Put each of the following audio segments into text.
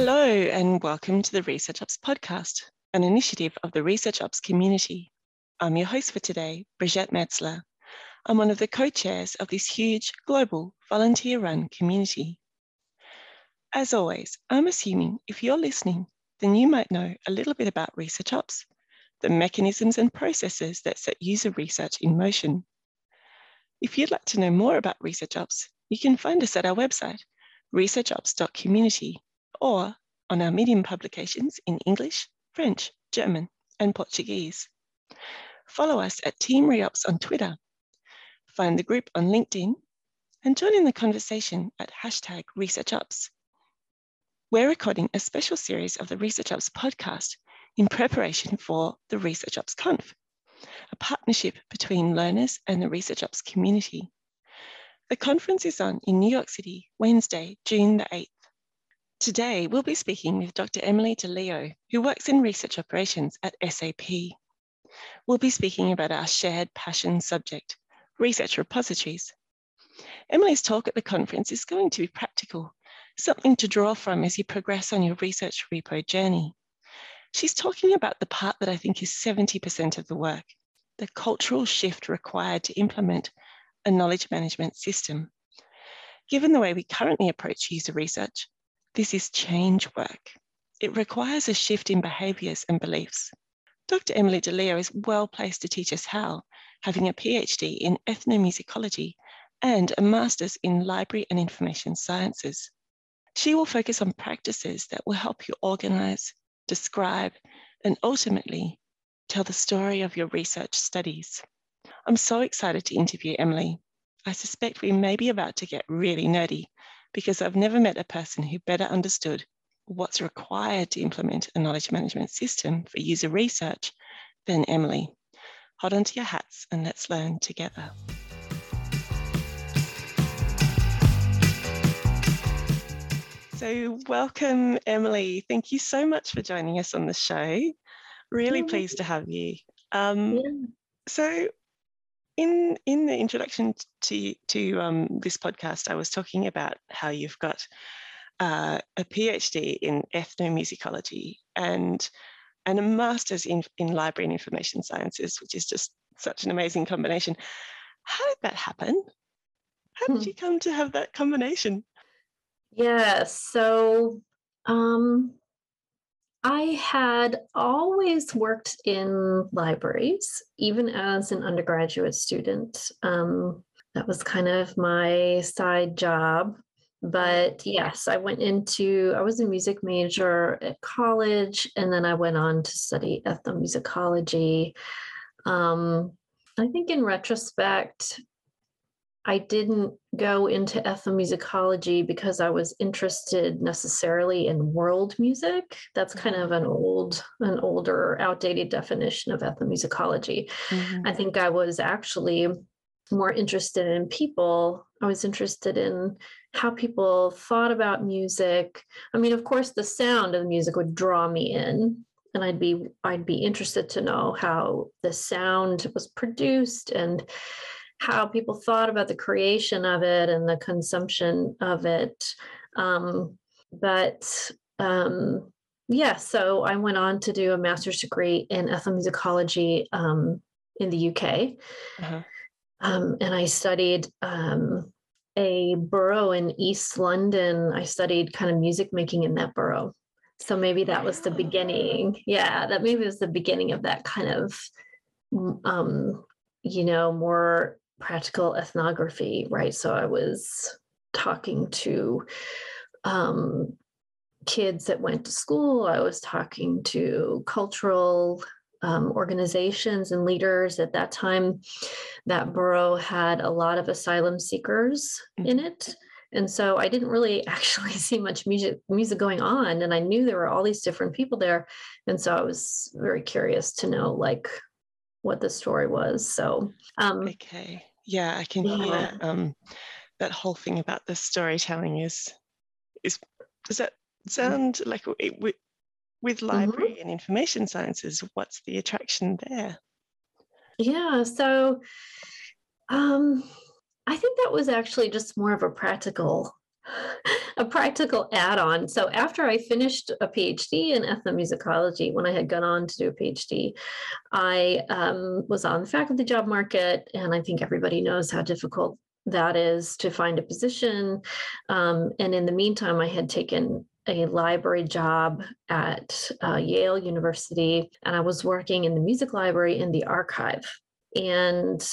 Hello, and welcome to the Research Ops podcast, an initiative of the Research Ops community. I'm your host for today, Brigitte Metzler. I'm one of the co chairs of this huge global volunteer run community. As always, I'm assuming if you're listening, then you might know a little bit about Research Ops, the mechanisms and processes that set user research in motion. If you'd like to know more about Research Ops, you can find us at our website, researchops.community, or on our Medium publications in English, French, German, and Portuguese. Follow us at Team Reops on Twitter. Find the group on LinkedIn and join in the conversation at hashtag ResearchOps. We're recording a special series of the Research Ops podcast in preparation for the Research Ops Conf, a partnership between learners and the Research Ops community. The conference is on in New York City, Wednesday, June the 8th. Today, we'll be speaking with Dr. Emily DiLeo, who works in research operations at SAP. We'll be speaking about our shared passion subject, research repositories. Emily's talk at the conference is going to be practical, something to draw from as you progress on your research repo journey. She's talking about the part that I think is 70% of the work, the cultural shift required to implement a knowledge management system. Given the way we currently approach user research, this is change work. It requires a shift in behaviours and beliefs. Dr. Emily DiLeo is well placed to teach us how, having a PhD in ethnomusicology and a master's in library and information sciences. She will focus on practices that will help you organise, describe, and ultimately tell the story of your research studies. I'm so excited to interview Emily. I suspect we may be about to get really nerdy because I've never met a person who better understood what's required to implement a knowledge management system for user research than Emily. Hold on to your hats and let's learn together. So, welcome, Emily. Thank you so much for joining us on the show. Really pleased to have you. Um, yeah. So, in in the introduction to to um, this podcast, I was talking about how you've got uh, a PhD in ethnomusicology and and a master's in in library and information sciences, which is just such an amazing combination. How did that happen? How did hmm. you come to have that combination? Yeah, so um, I had always worked in libraries, even as an undergraduate student. Um, that was kind of my side job. But yes, I went into, I was a music major at college, and then I went on to study ethnomusicology. Um, I think in retrospect, I didn't go into ethnomusicology because I was interested necessarily in world music. That's kind of an old, an older, outdated definition of ethnomusicology. Mm-hmm. I think I was actually more interested in people. I was interested in how people thought about music. I mean, of course, the sound of the music would draw me in, and I'd be I'd be interested to know how the sound was produced and how people thought about the creation of it and the consumption of it. Um, but um, yeah, so I went on to do a master's degree in ethnomusicology um, in the UK. Uh-huh. Um, and I studied um, a borough in East London. I studied kind of music making in that borough. So maybe that was the beginning. Yeah, that maybe was the beginning of that kind of, um, you know, more practical ethnography, right? So I was talking to um, kids that went to school, I was talking to cultural um, organizations and leaders. At that time, that borough had a lot of asylum seekers in mm-hmm. it. And so I didn't really actually see much music music going on. And I knew there were all these different people there. And so I was very curious to know like what the story was. So um okay. Yeah, I can hear yeah. um, that whole thing about the storytelling is is does that mm. sound like it, with, with library mm-hmm. and information sciences? What's the attraction there? Yeah, so um, I think that was actually just more of a practical a practical add-on. So after I finished a PhD in ethnomusicology, when I had gone on to do a PhD, I um, was on the faculty job market, and I think everybody knows how difficult that is to find a position. Um, and in the meantime, I had taken a library job at uh, Yale University, and I was working in the music library in the archive. And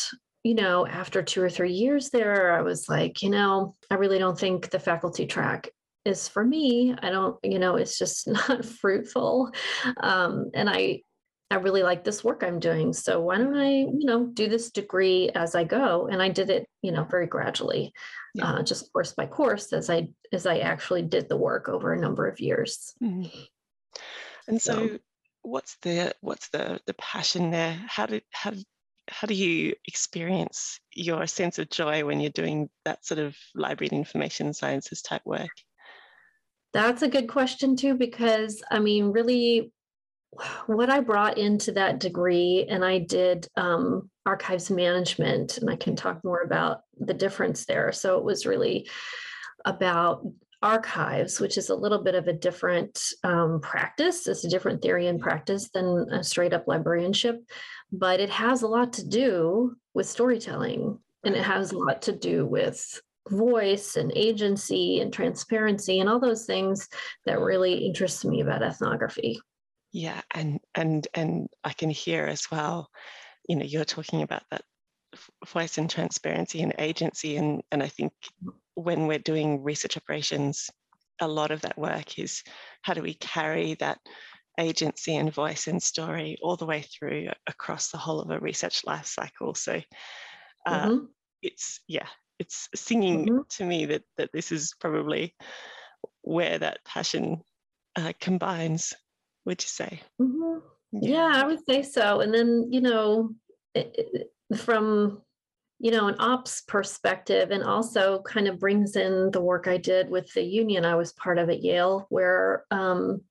you know, after two or three years there, I was like, you know, I really don't think the faculty track is for me. I don't, you know, it's just not fruitful. Um, and I, I really like this work I'm doing. So why don't I, you know, do this degree as I go? And I did it, you know, very gradually, yeah. uh, just course by course as I as I actually did the work over a number of years. Mm-hmm. And so, so, what's the what's the the passion there? How did how how do you experience your sense of joy when you're doing that sort of library and information sciences type work? That's a good question too, because I mean, really, what I brought into that degree, and I did um, archives management, and I can talk more about the difference there. So it was really about archives, which is a little bit of a different um, practice. It's a different theory and practice than a straight up librarianship, but it has a lot to do with storytelling and it has a lot to do with voice and agency and transparency and all those things that really interest me about ethnography. Yeah, and and and I can hear as well, you know, you're talking about that voice and transparency and agency and and I think when we're doing research operations, a lot of that work is how do we carry that agency and voice and story all the way through across the whole of a research life cycle. So uh, mm-hmm. it's yeah, it's singing mm-hmm. to me that that this is probably where that passion uh, combines. Would you say? Mm-hmm. Yeah. yeah. I would say so. And then you know, it, it, from you know, an ops perspective, and also kind of brings in the work I did with the union. I was part of at Yale, where, um,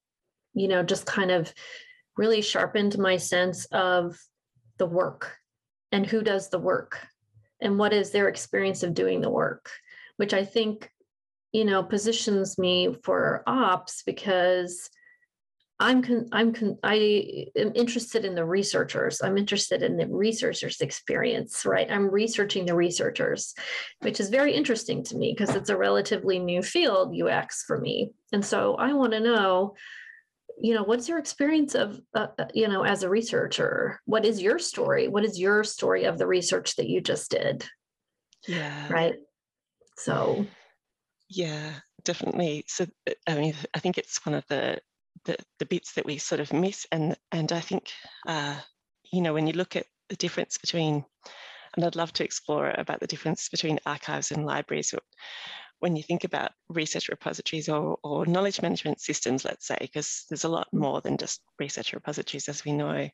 you know, just kind of really sharpened my sense of the work and who does the work and what is their experience of doing the work, which I think, you know, positions me for ops because I'm con- I'm con- I am interested in the researchers. I'm interested in the researchers' experience, right? I'm researching the researchers, which is very interesting to me because it's a relatively new field, UX for me. And so I want to know, you know, what's your experience of, uh, uh, you know, as a researcher? What is your story? What is your story of the research that you just did? Yeah. Right. So. Yeah, definitely. So, I mean, I think it's one of the the, the bits that we sort of miss. And, and I think, uh, you know, when you look at the difference between, and I'd love to explore about the difference between archives and libraries, when you think about research repositories or, or knowledge management systems, let's say, because there's a lot more than just research repositories, as we know.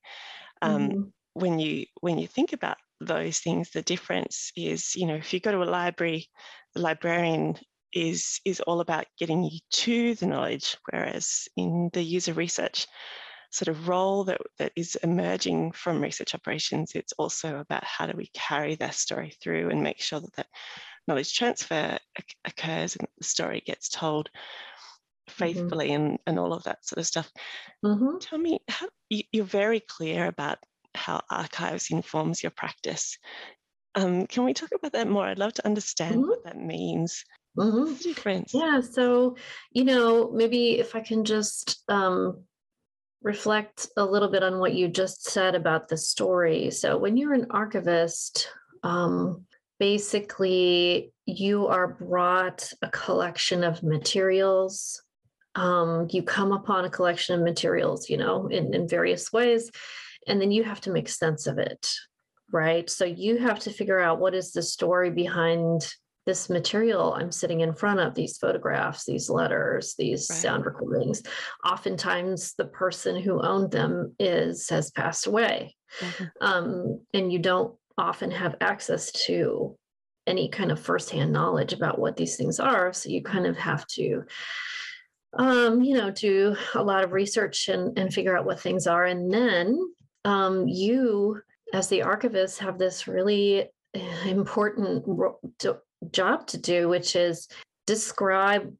Um, mm-hmm. When you when you think about those things, the difference is, you know, if you go to a library, the librarian is is all about getting you to the knowledge, whereas in the user research sort of role that, that is emerging from research operations, it's also about how do we carry that story through and make sure that that knowledge transfer occurs and the story gets told mm-hmm. faithfully mm-hmm. and, and all of that sort of stuff. Mm-hmm. Tell me, how, you're very clear about how archives informs your practice. Um, can we talk about that more? I'd love to understand mm-hmm. what that means. Mm-hmm. difference? Yeah. So, you know, maybe if I can just um, reflect a little bit on what you just said about the story. So, when you're an archivist, um, basically you are brought a collection of materials. Um, you come upon a collection of materials, you know, in, in various ways, and then you have to make sense of it, right? So, you have to figure out what is the story behind this material I'm sitting in front of, these photographs, these letters, these right. sound recordings, oftentimes the person who owned them is has passed away. Mm-hmm. Um, and you don't often have access to any kind of firsthand knowledge about what these things are. So you kind of have to um, you know, do a lot of research and, and figure out what things are. And then um, you, as the archivist, have this really eh, important job to do, which is describe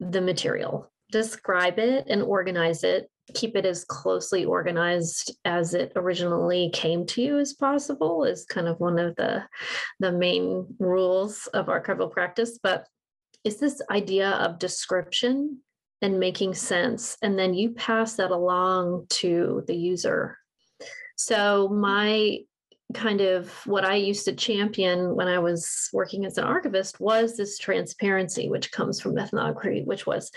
the material, describe it and organize it. Keep it as closely organized as it originally came to you as possible is kind of one of the the main rules of archival practice. But is this idea of description and making sense and then you pass that along to the user. So my kind of what I used to champion when I was working as an archivist was this transparency, which comes from ethnography, which was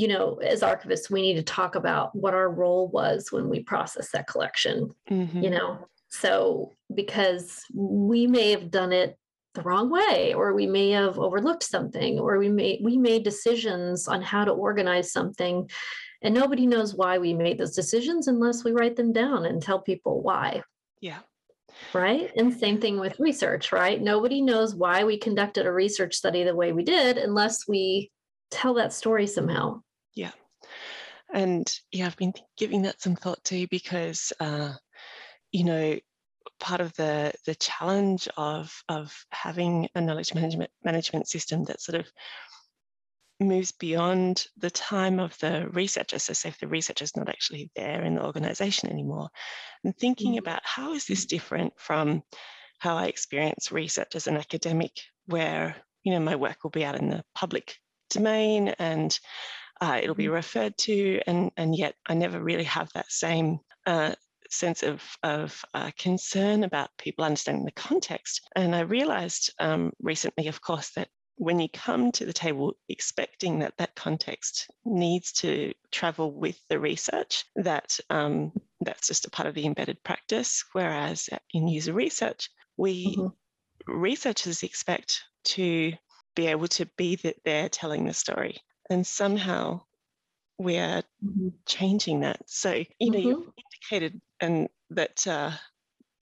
you know, as archivists, we need to talk about what our role was when we process that collection, mm-hmm. you know. So, because we may have done it the wrong way, or we may have overlooked something, or we may we made decisions on how to organize something, and nobody knows why we made those decisions unless we write them down and tell people why. Yeah. Right. And same thing with research, right? Nobody knows why we conducted a research study the way we did unless we tell that story somehow. Yeah. And yeah, I've been giving that some thought too because, uh, you know, part of the the challenge of of having a knowledge management management system that sort of moves beyond the time of the researcher. So, say if the researcher is not actually there in the organization anymore, and thinking mm-hmm. about how is this different from how I experience research as an academic, where you know my work will be out in the public domain and uh, it'll be mm-hmm. referred to, and, and yet I never really have that same uh, sense of, of uh, concern about people understanding the context. And I realized um, recently, of course, that when you come to the table expecting that that context needs to travel with the research, that um, that's just a part of the embedded practice. Whereas in user research, we mm-hmm. researchers expect to be able to be there telling the story and somehow we're mm-hmm. changing that. So, you know, mm-hmm. you've indicated and that uh,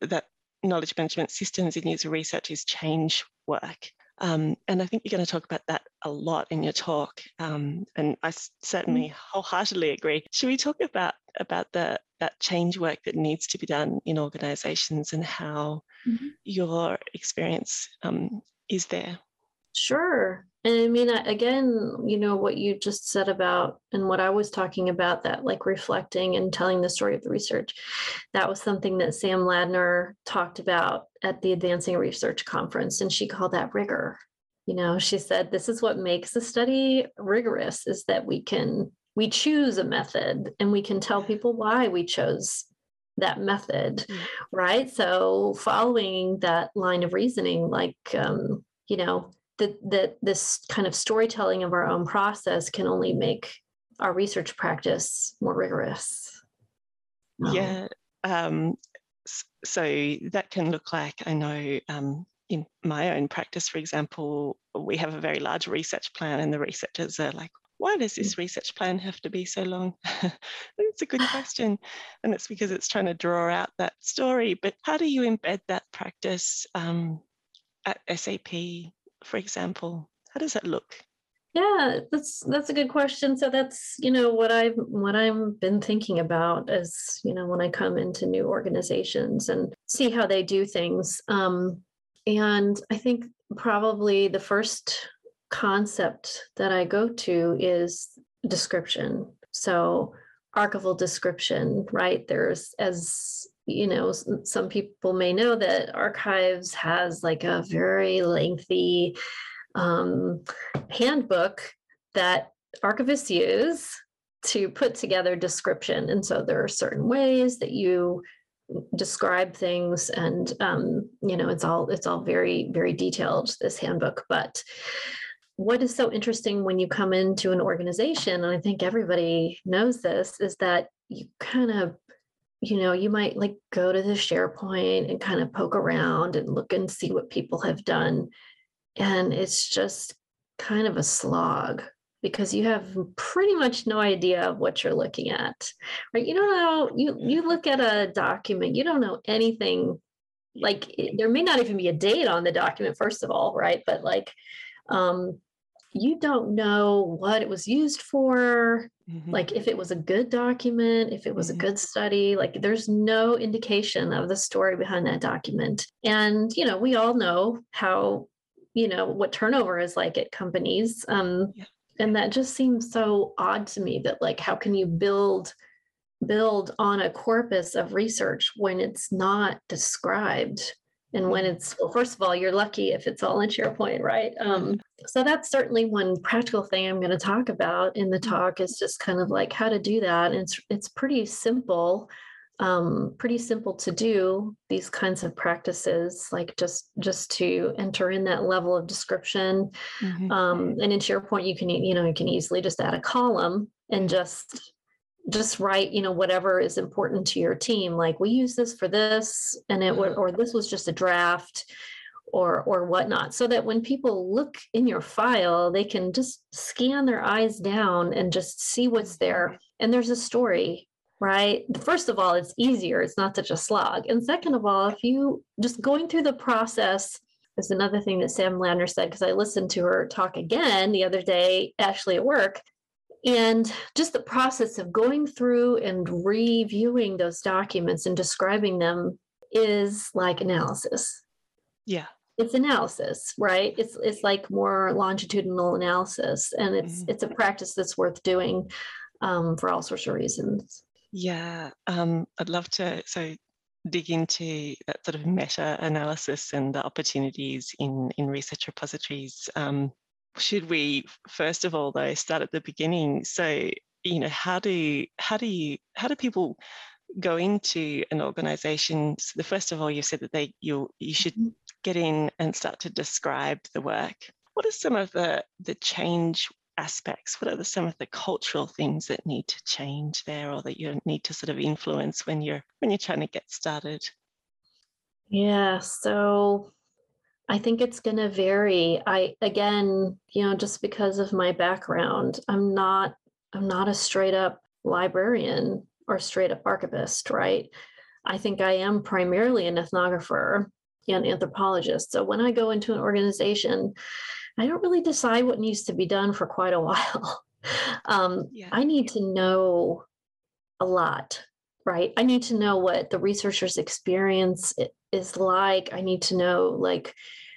that knowledge management systems in user research is change work. Um, and I think you're going to talk about that a lot in your talk. Um, and I certainly mm-hmm. wholeheartedly agree. Should we talk about about the that change work that needs to be done in organizations and how mm-hmm. your experience um, is there? Sure. And I mean, again, you know, what you just said about and what I was talking about that like reflecting and telling the story of the research, that was something that Sam Ladner talked about at the Advancing Research Conference. And she called that rigor. You know, she said, this is what makes a study rigorous is that we can, we choose a method and we can tell people why we chose that method. Mm-hmm. Right. So following that line of reasoning, like, um, you know, that that this kind of storytelling of our own process can only make our research practice more rigorous. Um, yeah. Um, so that can look like I know um, in my own practice, for example, we have a very large research plan, and the researchers are like, why does this mm. research plan have to be so long? it's a good question. And it's because it's trying to draw out that story. But how do you embed that practice um, at SAP for example? How does that look? Yeah, that's that's a good question. So that's you know what I've what I've been thinking about as you know when I come into new organizations and see how they do things. Um, and I think probably the first concept that I go to is description. So archival description, right? There's as you know some people may know that archives has like a very lengthy um, handbook that archivists use to put together description. And so there are certain ways that you describe things and um, you know it's all it's all very very detailed this handbook. But what is so interesting when you come into an organization and i think everybody knows this is that you kind of you know, you might like go to the SharePoint and kind of poke around and look and see what people have done. And it's just kind of a slog because you have pretty much no idea of what you're looking at. Right? You don't know, you you look at a document, you don't know anything like there may not even be a date on the document first of all, right? But like um you don't know what it was used for, mm-hmm. like if it was a good document, if it was mm-hmm. a good study, like there's no indication of the story behind that document. And, you know, we all know how you know what turnover is like at companies um, yeah. and that just seems so odd to me that like how can you build build on a corpus of research when it's not described and when it's well first of all you're lucky if it's all in sharepoint right um, so that's certainly one practical thing i'm going to talk about in the mm. talk is just kind of like how to do that and it's it's pretty simple um, pretty simple to do these kinds of practices like just just to enter in that level of description mm-hmm. um, and in sharepoint you can you know you can easily just add a column and just just write you know whatever is important to your team like we use this for this and it would or mm. this was just a draft or or whatnot so that when people look in your file they can just scan their eyes down and just see what's there. Mm-hmm. And there's a story right? First of all it's easier it's not such a slog. And second of all if you just going through the process is another thing that sam ladner said because i listened to her talk again the other day actually at work and just the process of going through and reviewing those documents and describing them is like analysis. Yeah. It's analysis, right? It's it's like more longitudinal analysis, and it's mm-hmm. it's a practice that's worth doing um, for all sorts of reasons. Yeah, um, I'd love to so dig into that sort of meta analysis and the opportunities in in research repositories. Um, should we first of all though start at the beginning? So you know how do how do you how do people go into an organization? So the first of all you said that they you you should mm-hmm. get in and start to describe the work. What are some of the the change aspects? What are the, some of the cultural things that need to change there or that you need to sort of influence when you're when you're trying to get started? Yeah so I think it's going to vary. I again, you know, just because of my background, I'm not I'm not a straight up librarian or straight up archivist, right? I think I am primarily an ethnographer and anthropologist. So when I go into an organization, I don't really decide what needs to be done for quite a while. um, yeah. I need to know a lot, right? I need to know what the researcher's experience is like. I need to know like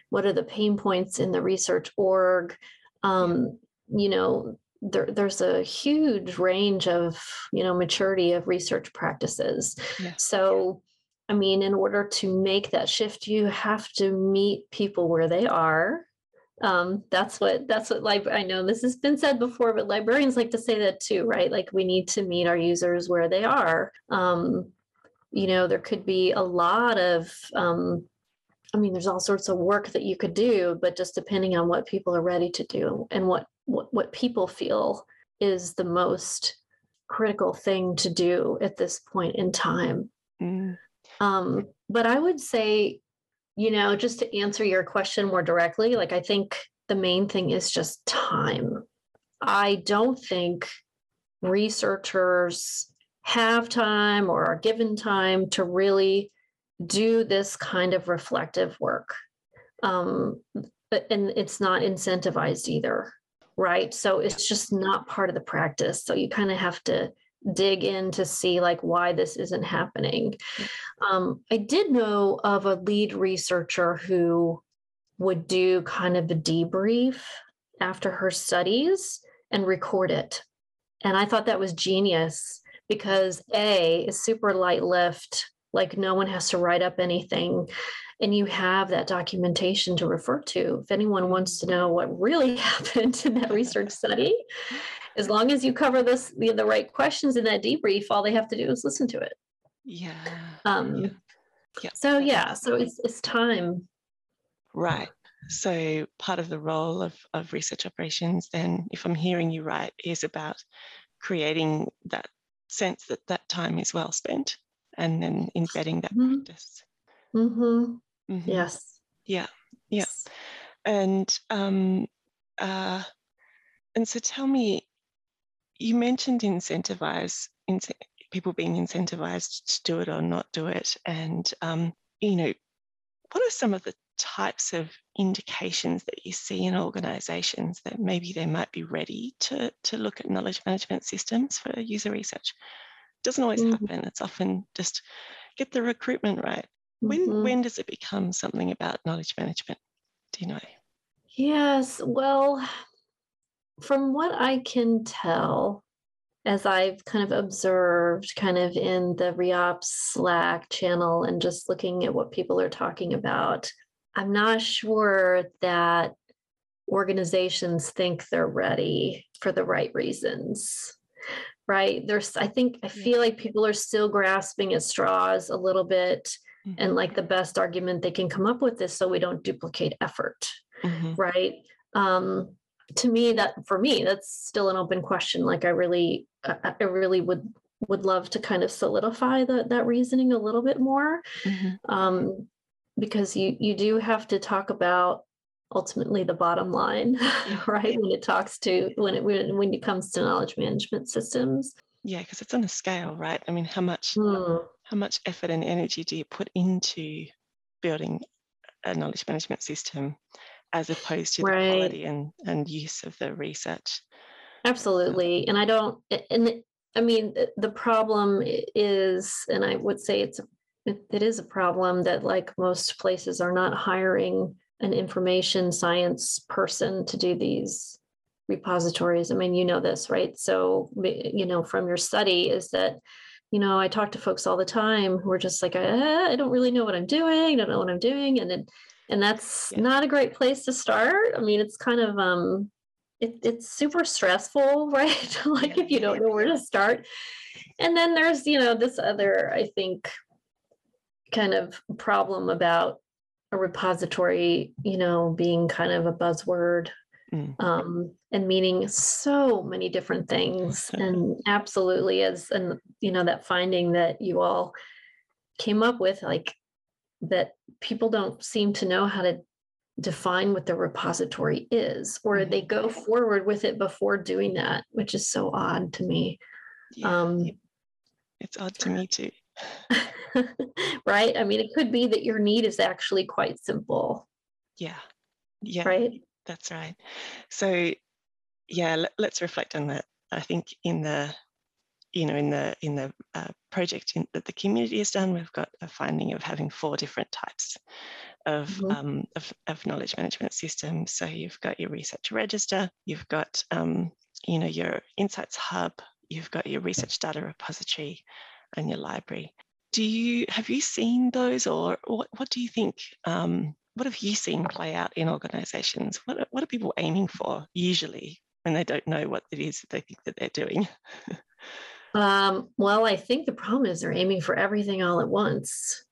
what are the pain points in the research org. Um, you know, there, there's a huge range of you know maturity of research practices. Yeah. So, I mean, in order to make that shift, you have to meet people where they are. Um, that's what that's what like I know this has been said before, but librarians like to say that too, right? Like we need to meet our users where they are. Um, you know there could be a lot of um, i mean there's all sorts of work that you could do but just depending on what people are ready to do and what what, what people feel is the most critical thing to do at this point in time mm. um, but i would say you know just to answer your question more directly like i think the main thing is just time i don't think researchers have time or are given time to really do this kind of reflective work. Um, and it's not incentivized either, right? So it's just not part of the practice. So you kind of have to dig in to see like why this isn't happening. Um, I did know of a lead researcher who would do kind of a debrief after her studies and record it. And I thought that was genius because A is super light lift, like no one has to write up anything. And you have that documentation to refer to. If anyone wants to know what really happened in that research study, as long as you cover this the, the right questions in that debrief, all they have to do is listen to it. Yeah. Um, yeah. yeah. So yeah, so it's it's time. Right. So part of the role of, of research operations, then, if I'm hearing you right, is about creating that sense that that time is well spent and then embedding that mm-hmm. practice. Mm-hmm. Mm-hmm. Yes. Yeah. Yeah. And um, uh, and so tell me, you mentioned incentivize in, people being incentivized to do it or not do it, and um, you know, what are some of the types of indications that you see in organizations that maybe they might be ready to, to look at knowledge management systems for user research? It doesn't always mm-hmm. happen. It's often just get the recruitment right. When mm-hmm. when does it become something about knowledge management? Do you know? Yes, well, from what I can tell, as I've kind of observed, kind of in the REOPS Slack channel and just looking at what people are talking about, I'm not sure that organizations think they're ready for the right reasons. Right. There's, I think, I feel like people are still grasping at straws a little bit. Mm-hmm. And like the best argument they can come up with is so we don't duplicate effort. Mm-hmm. Right. Um, to me, that for me, that's still an open question. Like I really, I, I really would would love to kind of solidify that that reasoning a little bit more. Mm-hmm. Um, because you you do have to talk about ultimately the bottom line right when it talks to when it when, when it comes to knowledge management systems yeah because it's on a scale right i mean how much mm. how much effort and energy do you put into building a knowledge management system as opposed to right. the quality and, and use of the research absolutely and i don't and i mean the problem is and i would say it's it, is a problem that like most places are not hiring an information science person to do these repositories. I mean, you know this, right? So, you know, from your study is that, you know, I talk to folks all the time who are just like, ah, I don't really know what I'm doing. I don't know what I'm doing. And then, and that's yeah. not a great place to start. I mean, it's kind of, um, it, it's super stressful, right? like yeah. if you don't know where to start. And then there's, you know, this other, I think, kind of problem about a repository, you know, being kind of a buzzword mm. um, and meaning so many different things. and absolutely, as and you know, that finding that you all came up with, like that people don't seem to know how to define what the repository is, or they go forward with it before doing that, which is so odd to me. Yeah, um, it's odd to me too. right? I mean, it could be that your need is actually quite simple. Yeah. Yeah. Right. That's right. So, yeah, let, us reflect on that. I think in the, you know, in the in the uh, project in, that the community has done, we've got a finding of having four different types of, mm-hmm. um, of, of knowledge management systems. So you've got your research register, you've got, um, you know, your insights hub, you've got your research data repository, and your library. Do you have you seen those, or what? What do you think? Um, what have you seen play out in organisations? What What are people aiming for usually when they don't know what it is that they think that they're doing? um, well, I think the problem is they're aiming for everything all at once,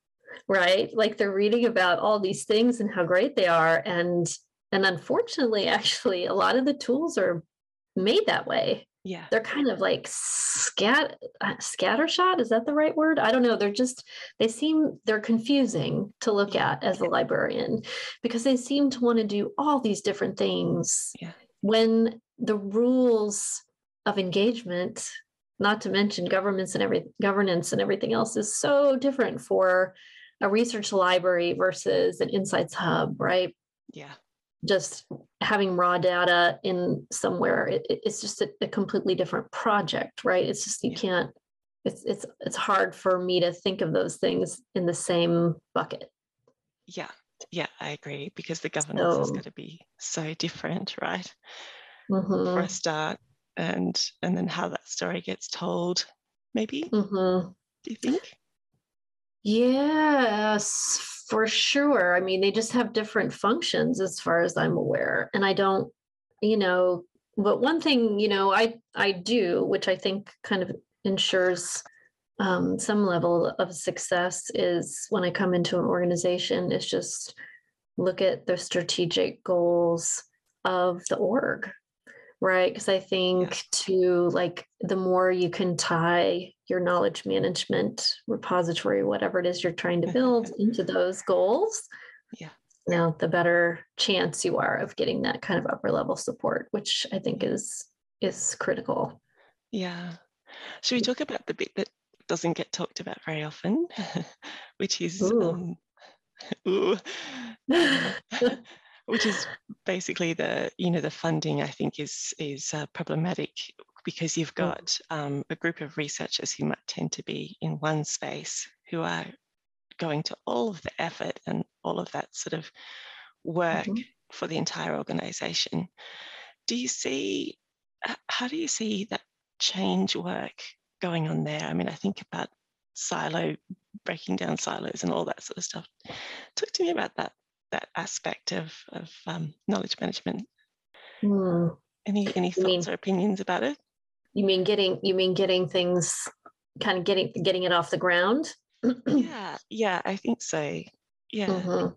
right? Like they're reading about all these things and how great they are, and and unfortunately, actually, a lot of the tools are made that way yeah they're kind of like scat uh, scattershot is that the right word i don't know they're just they seem they're confusing to look at as a librarian because they seem to want to do all these different things yeah. when the rules of engagement not to mention governments and every governance and everything else is so different for a research library versus an insights hub right? Yeah. Just having raw data in somewhere it, it's just a, a, completely different project right? It's just you yeah. can't it's it's it's hard for me to think of those things in the same bucket. Yeah. Yeah i agree because the governance so, is going to be so different right? Mm-hmm. for a start and and then how that story gets told maybe mm-hmm. do you think yes for sure. I mean, they just have different functions as far as I'm aware. And I don't, you know, but one thing, you know, I I do, which I think kind of ensures um, some level of success is when I come into an organization, is just look at the strategic goals of the org right? Because i think yeah. to like the more you can tie your knowledge management repository whatever it is you're trying to build into those goals yeah. you know the better chance you are of getting that kind of upper level support which i think is is critical. Yeah. Should we talk about the bit that doesn't get talked about very often which is ooh. Um, ooh, which is basically the you know the funding I think is is uh, problematic because you've mm. got um, a group of researchers who might tend to be in one space who are going to all of the effort and all of that sort of work mm-hmm. for the entire organization. Do you see, how do you see that change work going on there? I mean, I think about silo, breaking down silos and all that sort of stuff. Talk to me about that that aspect of, of um, knowledge management. Hmm. Any any thoughts mean, or opinions about it? You mean getting you mean getting things kind of getting getting it off the ground? yeah, yeah, I think so. Yeah. Mm-hmm.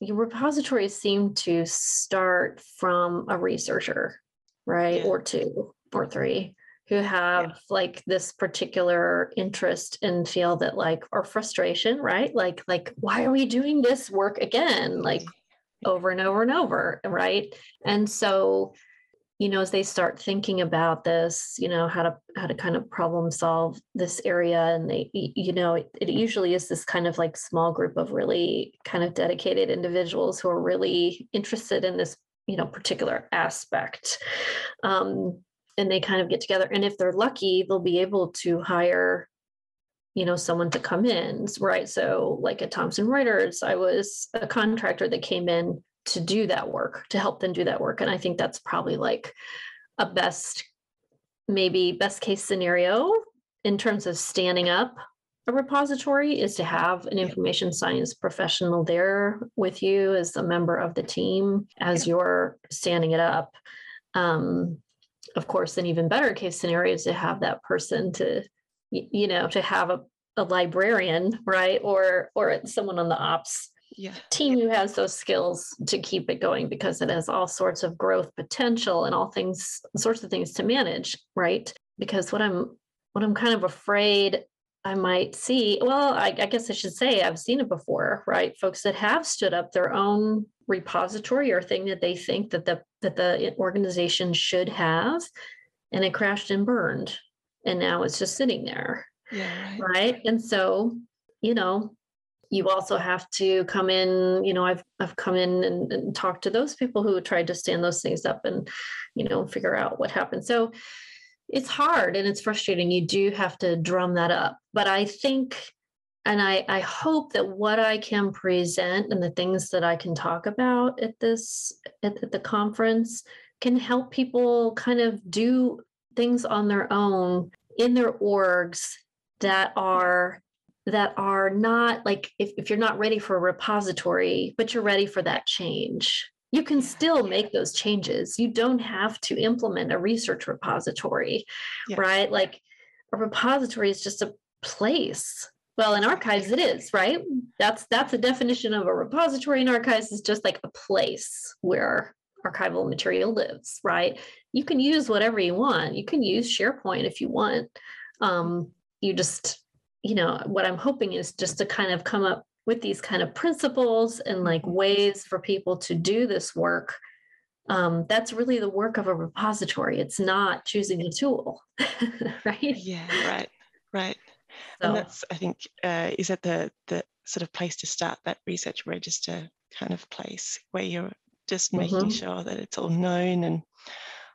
Your repositories seem to start from a researcher, right? Yeah. Or two or three who have yeah. like this particular interest and feel that like or frustration right? Like like why are we doing this work again? Like over and over and over right? And so you know as they start thinking about this you know how to how to kind of problem solve this area and they you know it, it usually is this kind of like small group of really kind of dedicated individuals who are really interested in this you know particular aspect. Um, and they kind of get together. And if they're lucky they'll be able to hire you know someone to come in right? So like at thomson reuters i was a contractor that came in to do that work to help them do that work. And i think that's probably like a best maybe best case scenario in terms of standing up a repository is to have an information science professional there with you as a member of the team as you're standing it up. Um, of course, an even better case scenario is to have that person to, you know, to have a, a librarian, right? Or or someone on the ops yeah. team who has those skills to keep it going because it has all sorts of growth potential and all things sorts of things to manage, right? Because what I'm what I'm kind of afraid I might see, well, I, I, guess I should say I've seen it before, right? Folks that have stood up their own repository or thing that they think that the that the organization should have, and it crashed and burned, and now it's just sitting there, yeah, right. right? And so, you know, you also have to come in. You know, I've I've come in and, and talked to those people who tried to stand those things up and, you know, figure out what happened. So it's hard and it's frustrating. You do have to drum that up. But I think and I, I hope that what I can present and the things that I can talk about at this at, at the conference can help people kind of do things on their own in their orgs that are that are not like if, if you're not ready for a repository but you're ready for that change you can still make those changes. You don't have to implement a research repository, yeah. right? Like a repository is just a place. Well, in archives it is, right? That's that's a definition of a repository in archives is just like a place where archival material lives, right? You can use whatever you want. You can use SharePoint if you want. Um, you just, you know, what I'm hoping is just to kind of come up with these kind of principles and like mm-hmm. ways for people to do this work um, that's really the work of a repository it's not choosing a tool right yeah right right so, and that's i think uh, is that the the sort of place to start that research register kind of place where you're just making mm-hmm. sure that it's all known and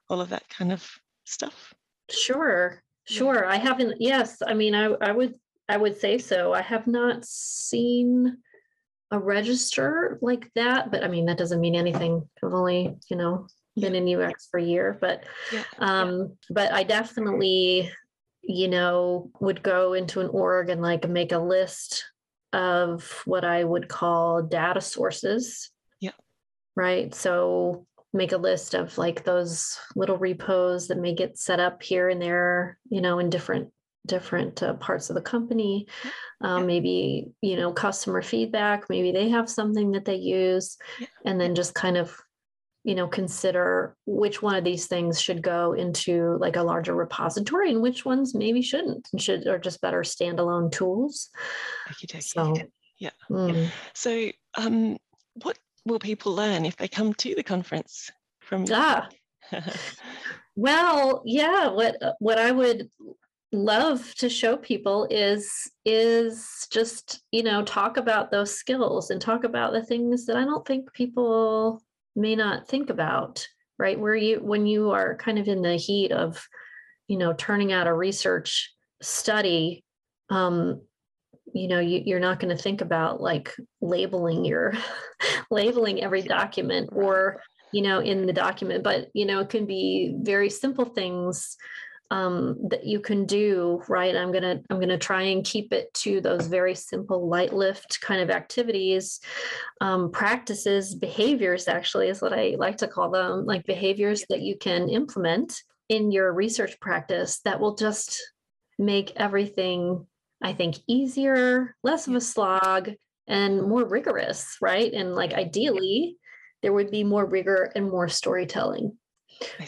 all of that kind of stuff sure sure yeah. i haven't yes i mean i i would I would say so. I have not seen a register like that, but I mean that doesn't mean anything. I've only, you know, been in UX for a year, but yeah. um, yeah. but I definitely, you know, would go into an org and like make a list of what I would call data sources. Yeah. Right. So make a list of like those little repos that may get set up here and there, you know, in different different uh, parts of the company um, yeah. maybe you know customer feedback maybe they have something that they use yeah. and then just kind of you know consider which one of these things should go into like a larger repository and which ones maybe shouldn't and should are just better standalone tools so yeah mm. so um what will people learn if they come to the conference from ah. well yeah what what i would love to show people is is just you know talk about those skills and talk about the things that i don't think people may not think about right? Where you when you are kind of in the heat of you know turning out a research study um you know you, you're not going to think about like labeling your labeling every document or you know in the document but you know it can be very simple things um, that you can do right? I'm gonna i'm gonna try and keep it to those very simple light lift kind of activities. Um, practices behaviors actually is what i like to call them like behaviors that you can implement in your research practice that will just make everything i think easier less of a slog and more rigorous right? And like ideally there would be more rigor and more storytelling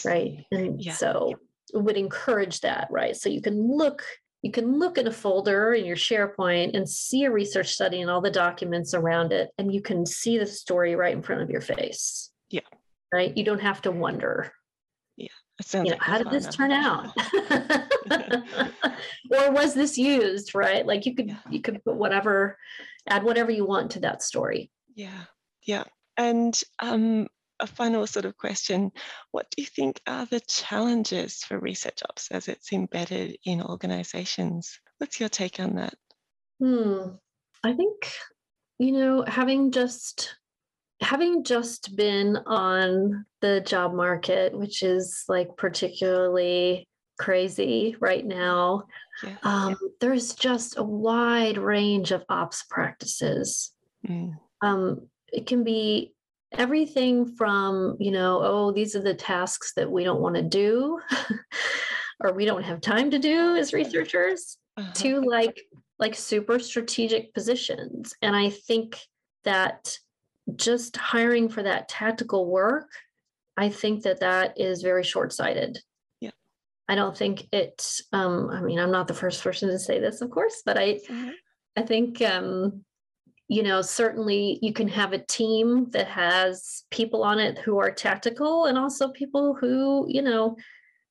right? And yeah. so would encourage that right? So you can look you can look in a folder in your sharepoint and see a research study and all the documents around it and you can see the story right in front of your face. Yeah. Right? You don't have to wonder. Yeah you know, like how did this turn out? or was this used right? Like you could yeah. you could put whatever add whatever you want to that story. Yeah yeah. And um, a final sort of question What do you think are the challenges for research ops as it's embedded in organizations? What's your take on that? Hmm. I think, you know, having just having just been on the job market, which is like particularly crazy right now, yeah, um, yeah. there's just a wide range of ops practices. Mm. Um, it can be everything from you know oh these are the tasks that we don't want to do or we don't have time to do as researchers uh-huh. to like like super strategic positions and i think that just hiring for that tactical work i think that that is very short-sighted yeah i don't think it um i mean i'm not the first person to say this of course but i mm-hmm. i think um you know, certainly you can have a team that has people on it who are tactical and also people who, you know,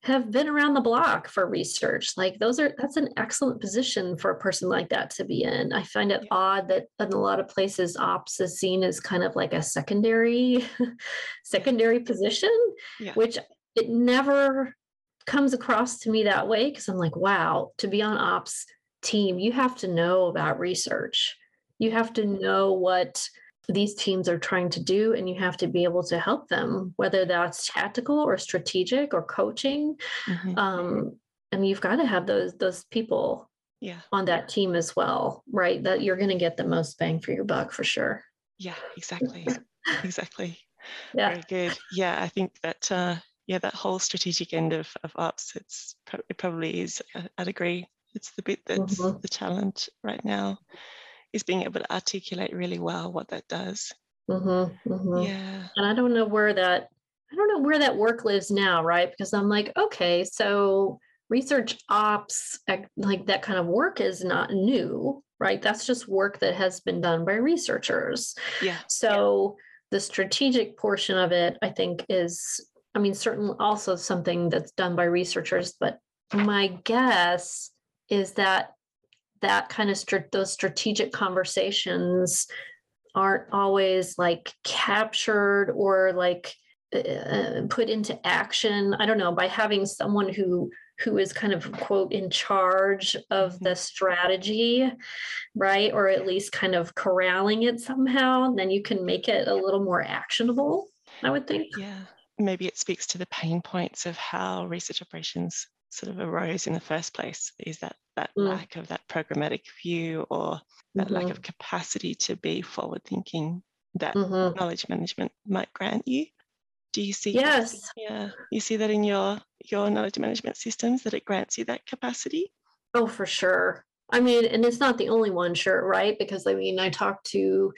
have been around the block for research. Like those are that's an excellent position for a person like that to be in. I find it odd that in a lot of places ops is seen as kind of like a secondary secondary position, yeah. which it never comes across to me that way because I'm like, wow, to be on ops team, you have to know about research you have to know what these teams are trying to do and you have to be able to help them whether that's tactical or strategic or coaching. Mm-hmm. um, and you've got to have those those people yeah. on that team as well right? That you're going to get the most bang for your buck for sure. Yeah exactly. Exactly. Yeah. Very good. Yeah i think that uh yeah that whole strategic end of, of ops it's it probably is i'd agree. It's the bit that's mm-hmm. the challenge right now is being able to articulate really well what that does. Mm-hmm, mm-hmm. Yeah. And I don't know where that I don't know where that work lives now, right? Because I'm like, okay, so research ops, like that kind of work is not new, right? That's just work that has been done by researchers. Yeah. So yeah. the strategic portion of it, I think, is, I mean, certainly also something that's done by researchers, but my guess is that that kind of str- those strategic conversations aren't always like captured or like uh, uh, put into action. I don't know by having someone who who is kind of quote in charge of mm-hmm. the strategy right or at least kind of corralling it somehow then you can make it a little more actionable i would think. Yeah. Maybe it speaks to the pain points of how research operations sort of arose in the first place is that that mm. lack of that programmatic view or that mm-hmm. lack of capacity to be forward thinking that mm-hmm. knowledge management might grant you do you see yes that? yeah you see that in your your knowledge management systems that it grants you that capacity oh for sure i mean and it's not the only one sure right because i mean i talked to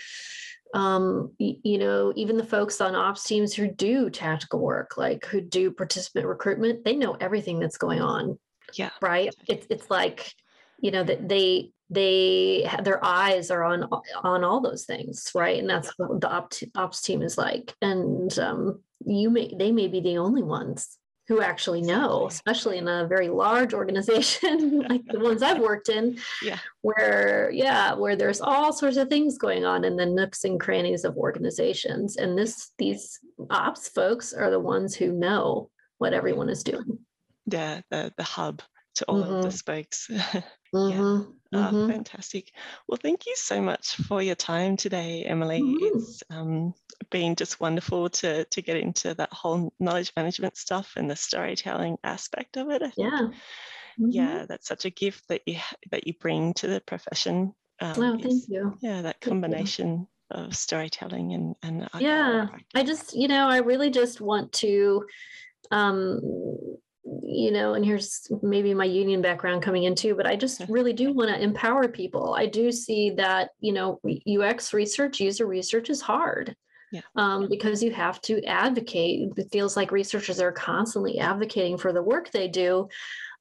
um, you know, even the folks on ops teams who do tactical work, like who do participant recruitment, they know everything that's going on. Yeah. Right. It's it's like, you know, that they they their eyes are on on all those things, right? And that's what the ops, ops team is like. And um, you may they may be the only ones who actually know, especially in a very large organization like the ones I've worked in, yeah. where yeah, where there's all sorts of things going on in the nooks and crannies of organizations, and this these ops folks are the ones who know what everyone is doing. Yeah, the the hub to all mm-hmm. of the spokes. Mhm, Ah, mhm. fantastic. Well, thank you so much for your time today, Emily. Mhm. It's um, been just wonderful to to get into that whole knowledge management stuff and the storytelling aspect of it. Yeah. Mhm. yeah, that's such a gift that you that you bring to the profession. Um, Oh, thank is, you. yeah, that combination of storytelling and and Yeah. I just, you know, I really just want to um you know, and here's maybe my union background coming into, but I just really do want to empower people. I do see that, you know, UX research, user research is hard. Yeah. Um, because you have to advocate. It feels like researchers are constantly advocating for the work they do.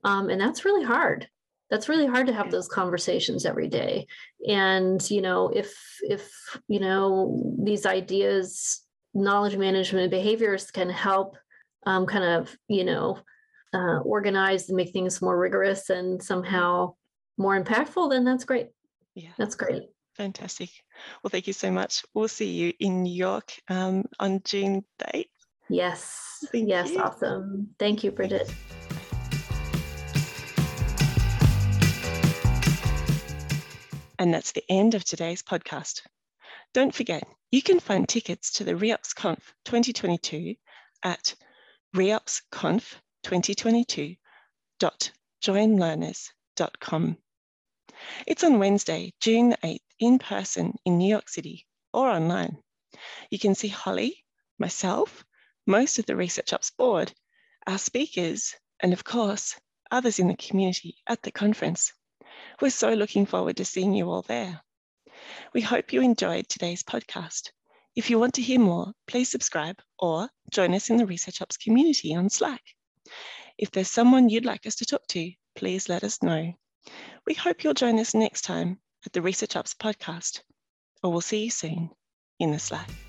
Um, and that's really hard. That's really hard to have those conversations every day. And, you know, if if, you know, these ideas, knowledge management behaviors can help um, kind of, you know, uh, organize and make things more rigorous and somehow more impactful, then that's great. Yeah, That's great. fantastic. Well, thank you so much. We'll see you in New York um, on June the 8th. Yes. Thank yes. you. Awesome. Thank you, Bridget. And that's the end of today's podcast. Don't forget, you can find tickets to the ReOpsConf 2022 at reopsconf2022.joinlearners.com. It's on Wednesday, June the 8th, in person in New York City or online. You can see Holly, myself, most of the Research Ops board, our speakers, and of course, others in the community at the conference. We're so looking forward to seeing you all there. We hope you enjoyed today's podcast. If you want to hear more, please subscribe or join us in the Research Ops community on Slack. If there's someone you'd like us to talk to, please let us know. We hope you'll join us next time at the Research Ops podcast, or we'll see you soon in the Slack.